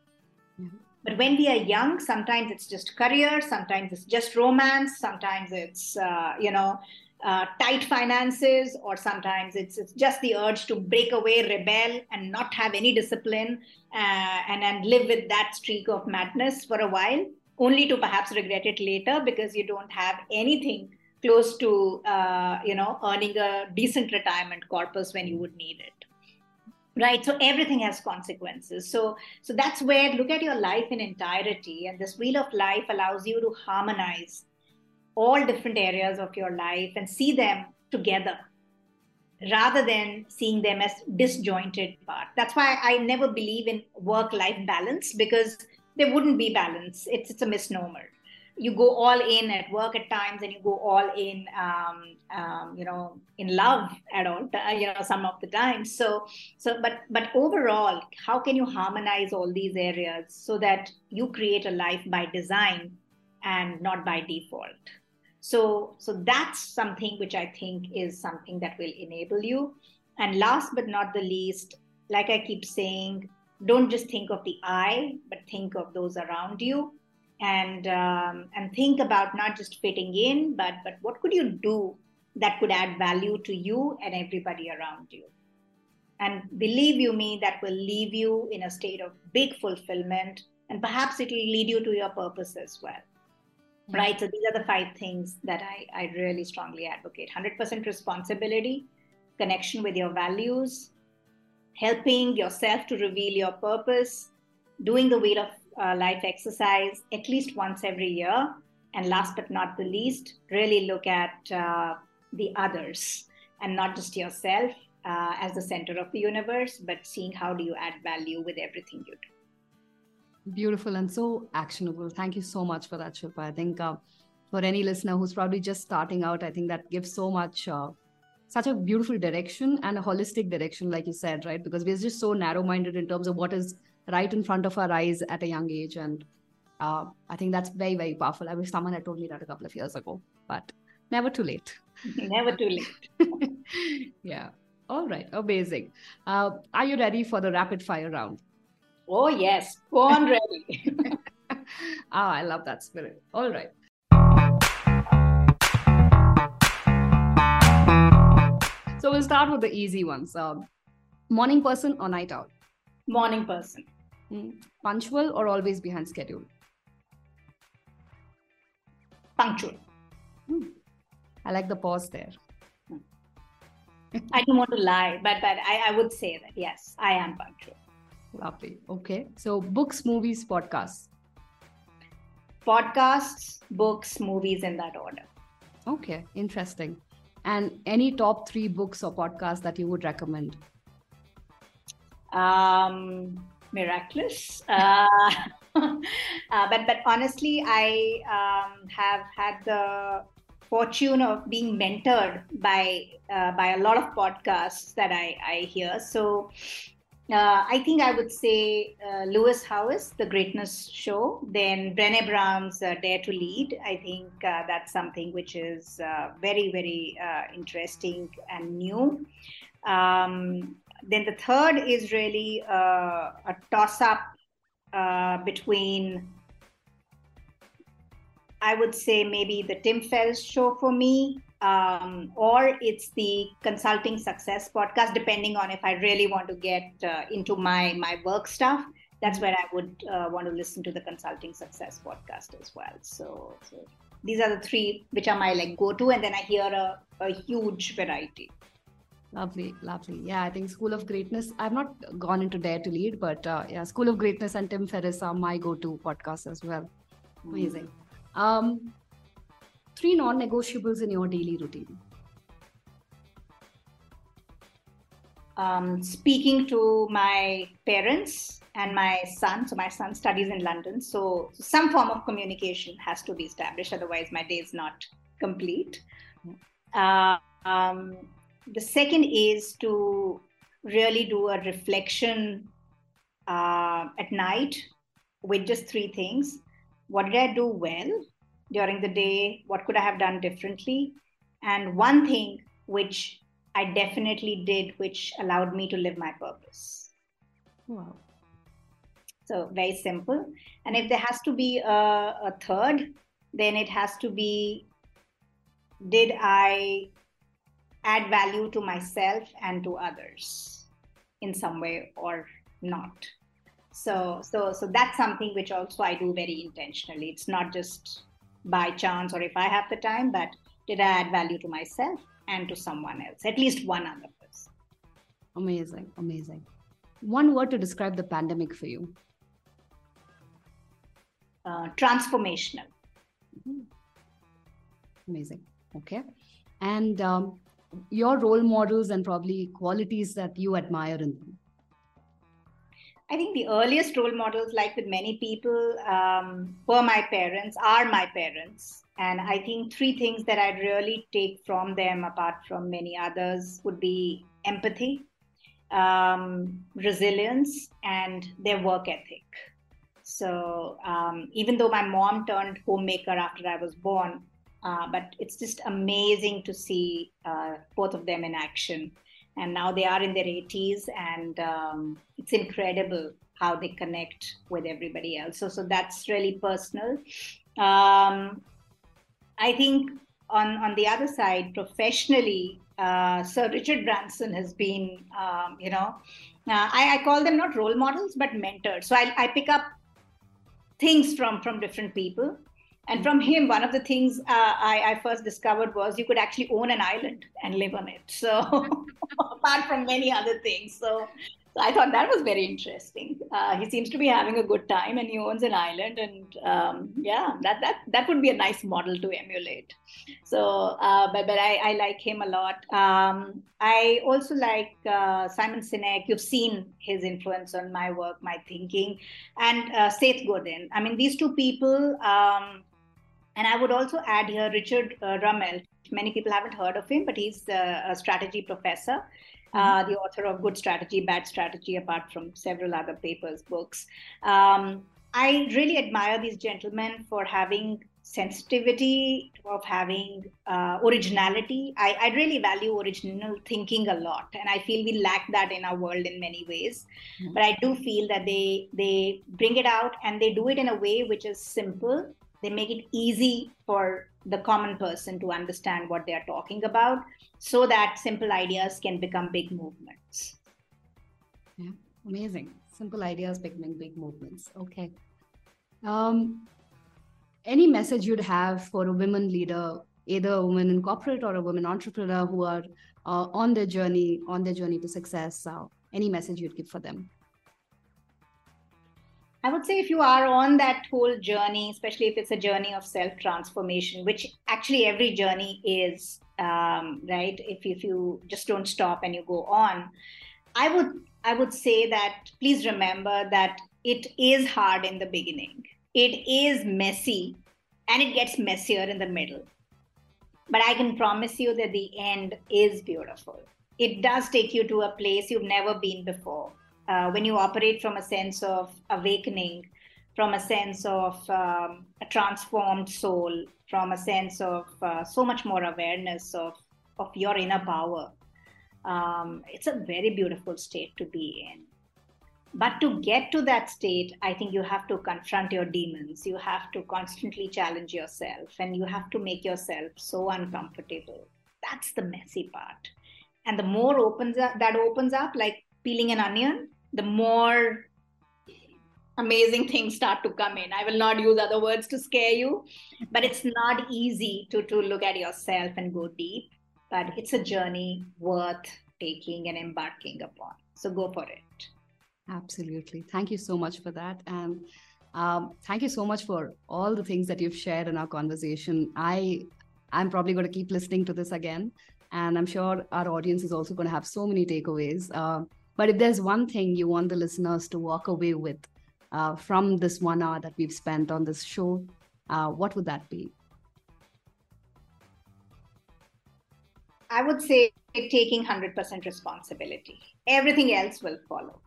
Speaker 2: Mm-hmm. But when we are young, sometimes it's just career, sometimes it's just romance, sometimes it's, uh, you know, uh, tight finances, or sometimes it's, it's just the urge to break away, rebel, and not have any discipline uh, and, and live with that streak of madness for a while, only to perhaps regret it later because you don't have anything close to, uh, you know, earning a decent retirement corpus when you would need it. Right so everything has consequences. So so that's where look at your life in entirety and this wheel of life allows you to harmonize all different areas of your life and see them together rather than seeing them as disjointed part. That's why i never believe in work life balance because there wouldn't be balance. It's it's a misnomer. You go all in at work at times and you go all in um, um, you know in love at all you know some of the times so so but but overall how can you harmonize all these areas so that you create a life by design and not by default so so that's something which i think is something that will enable you and last but not the least like i keep saying don't just think of the i but think of those around you and um, and think about not just fitting in, but but what could you do that could add value to you and everybody around you. And believe you me, that will leave you in a state of big fulfillment, and perhaps it will lead you to your purpose as well. Right. So these are the five things that I, I really strongly advocate 100% responsibility, connection with your values, helping yourself to reveal your purpose, doing the wheel of uh, life exercise at least once every year. And last but not the least, really look at uh, the others and not just yourself uh, as the center of the universe, but seeing how do you add value with everything you do.
Speaker 1: Beautiful and so actionable. Thank you so much for that, Shilpa. I think uh, for any listener who's probably just starting out, I think that gives so much uh, such a beautiful direction and a holistic direction like you said right because we're just so narrow minded in terms of what is right in front of our eyes at a young age. And uh, I think that's very, very powerful. I wish someone had told me that a couple of years ago, but never too late.
Speaker 2: never too late.
Speaker 1: yeah. All right. Amazing. Uh, are you ready for the rapid fire round?
Speaker 2: Oh, yes. Born ready.
Speaker 1: oh, I love that spirit. All right. So we'll start with the easy ones. Um, morning person or night out?
Speaker 2: Morning person.
Speaker 1: Mm. Punctual or always behind schedule?
Speaker 2: Punctual.
Speaker 1: Mm. I like the pause there.
Speaker 2: I don't want to lie, but but I, I would say that yes, I am punctual.
Speaker 1: Lovely. Okay. So books, movies, podcasts.
Speaker 2: Podcasts, books, movies in that order.
Speaker 1: Okay, interesting. And any top three books or podcasts that you would recommend?
Speaker 2: Um, miraculous. Uh, uh, but but honestly, I um, have had the fortune of being mentored by uh, by a lot of podcasts that I, I hear. So uh, I think I would say uh, Lewis Howes, The Greatness Show, then Brené Brown's uh, Dare to Lead. I think uh, that's something which is uh, very, very uh, interesting and new. Um, then the third is really a toss up between, I would say, maybe the Tim Ferriss show for me um, or it's the consulting success podcast depending on if i really want to get uh, into my my work stuff that's where i would uh, want to listen to the consulting success podcast as well. So, so these are the three which are my like go to and then i hear a, a huge variety.
Speaker 1: Lovely lovely. Yeah i think school of greatness i've not gone into dare to lead but uh, yeah school of greatness and tim ferriss are my go-to podcasts as well. Amazing. Mm. um three non negotiables in your daily routine?
Speaker 2: Um, speaking to my parents and my son. So, my son studies in London. So, some form of communication has to be established. Otherwise, my day is not complete. Uh, um, the second is to really do a reflection uh, at night with just three things. What did I do well? During the day, what could I have done differently? And one thing which I definitely did, which allowed me to live my purpose.
Speaker 1: Wow.
Speaker 2: So, very simple. And if there has to be a, a third, then it has to be did I add value to myself and to others in some way or not? So, so, so that's something which also I do very intentionally. It's not just by chance or if I have the time, but did I add value to myself and to someone else, at least one other person?
Speaker 1: Amazing, amazing. One word to describe the pandemic for you?
Speaker 2: Uh, transformational.
Speaker 1: Mm-hmm. Amazing. Okay. And um, your role models and probably qualities that you admire in them?
Speaker 2: I think the earliest role models, like with many people, um, were my parents, are my parents. And I think three things that I'd really take from them, apart from many others, would be empathy, um, resilience, and their work ethic. So um, even though my mom turned homemaker after I was born, uh, but it's just amazing to see uh, both of them in action and now they are in their 80s and um, it's incredible how they connect with everybody else. So so that's really personal. Um, i think on on the other side professionally uh, sir richard branson has been um, you know uh, I, I, call them not role models but mentors. So I, I pick up things from from different people and from him, one of the things uh, I, I, first discovered was you could actually own an island and live on it. So, apart from many other things. So, so I thought that was very interesting. Uh, he seems to be having a good time and he owns an island. And um, yeah, that, that, that would be a nice model to emulate. So, uh, but, but I, I like him a lot. Um, I also like uh, Simon Sinek. You've seen his influence on my work, my thinking, and uh, Seth Godin. I mean, these two people. Um, and I would also add here Richard uh, Rumelt. Many people haven't heard of him, but he's uh, a strategy professor, uh, mm-hmm. the author of Good Strategy, Bad Strategy, apart from several other papers, books. Um, I really admire these gentlemen for having sensitivity, of having uh, originality. I, I, really value original thinking a lot, and I feel we lack that in our world in many ways. Mm-hmm. But I do feel that they they bring it out and they do it in a way which is simple they make it easy for the common person to understand what they are talking about so that simple ideas can become big movements.
Speaker 1: Yeah, amazing. Simple ideas becoming big movements. Okay. Um, any message you'd have for a women leader, either a woman in corporate or a woman entrepreneur who are uh, on their journey, on their journey to success? Uh, any message you'd give for them?
Speaker 2: I would say if you are on that whole journey, especially if it's a journey of self transformation, which actually every journey is, um, right? If if you just don't stop and you go on, I would I would say that please remember that it is hard in the beginning. It is messy, and it gets messier in the middle. but I can promise you that the end is beautiful. It does take you to a place you've never been before. Uh, when you operate from a sense of awakening, from a sense of um, a transformed soul, from a sense of uh, so much more awareness of, of your inner power, um, it's a very beautiful state to be in. But to get to that state, I think you have to confront your demons. You have to constantly challenge yourself and you have to make yourself so uncomfortable. That's the messy part. And the more opens up, that opens up, like peeling an onion, the more amazing things start to come in. I will not use other words to scare you, but it's not easy to, to look at yourself and go deep. But it's a journey worth taking and embarking upon. So go for it.
Speaker 1: Absolutely. Thank you so much for that. And um, thank you so much for all the things that you've shared in our conversation. I I'm probably going to keep listening to this again, and I'm sure our audience is also going to have so many takeaways. Uh, but if there's one thing you want the listeners to walk away with uh, from this one hour that we've spent on this show, uh, what would that be?
Speaker 2: I would say taking 100% responsibility. Everything else will follow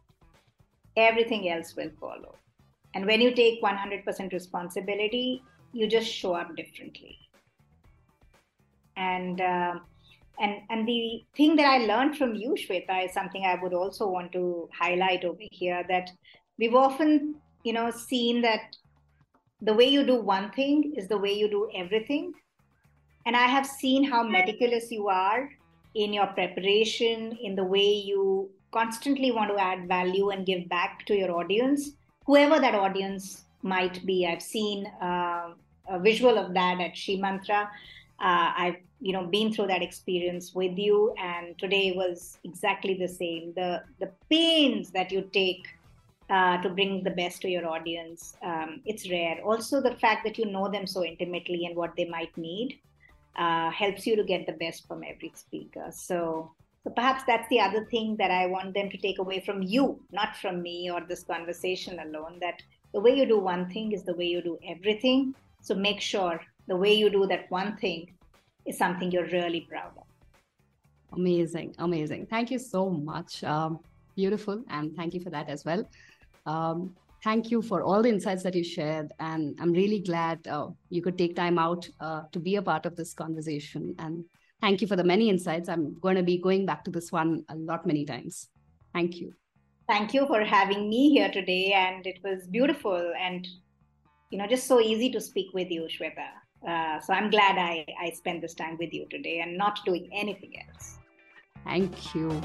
Speaker 2: everything else will follow. And when you take 100% responsibility, you just show up differently. And uh, and and the thing that I learned from you, Shweta, is something I would also want to highlight over here. That we've often, you know, seen that the way you do one thing is the way you do everything. And I have seen how meticulous you are in your preparation, in the way you constantly want to add value and give back to your audience, whoever that audience might be. I've seen uh, a visual of that at SheMantra. Uh, I've you know been through that experience with you, and today was exactly the same. The the pains that you take uh, to bring the best to your audience, um, it's rare. Also, the fact that you know them so intimately and what they might need uh, helps you to get the best from every speaker. So so perhaps that's the other thing that I want them to take away from you, not from me or this conversation alone, that the way you do one thing is the way you do everything. So make sure the way you do that one thing is something you're really proud of.
Speaker 1: Amazing, amazing. Thank you so much. Um, beautiful. And thank you for that as well. Um, thank you for all the insights that you shared. And I'm really glad uh, you could take time out uh, to be a part of this conversation. And Thank you for the many insights. I'm going to be going back to this one a lot many times. Thank you.
Speaker 2: Thank you for having me here today. And it was beautiful and, you know, just so easy to speak with you, Shweta. Uh, so I'm glad I, I spent this time with you today and not doing anything else.
Speaker 1: Thank you.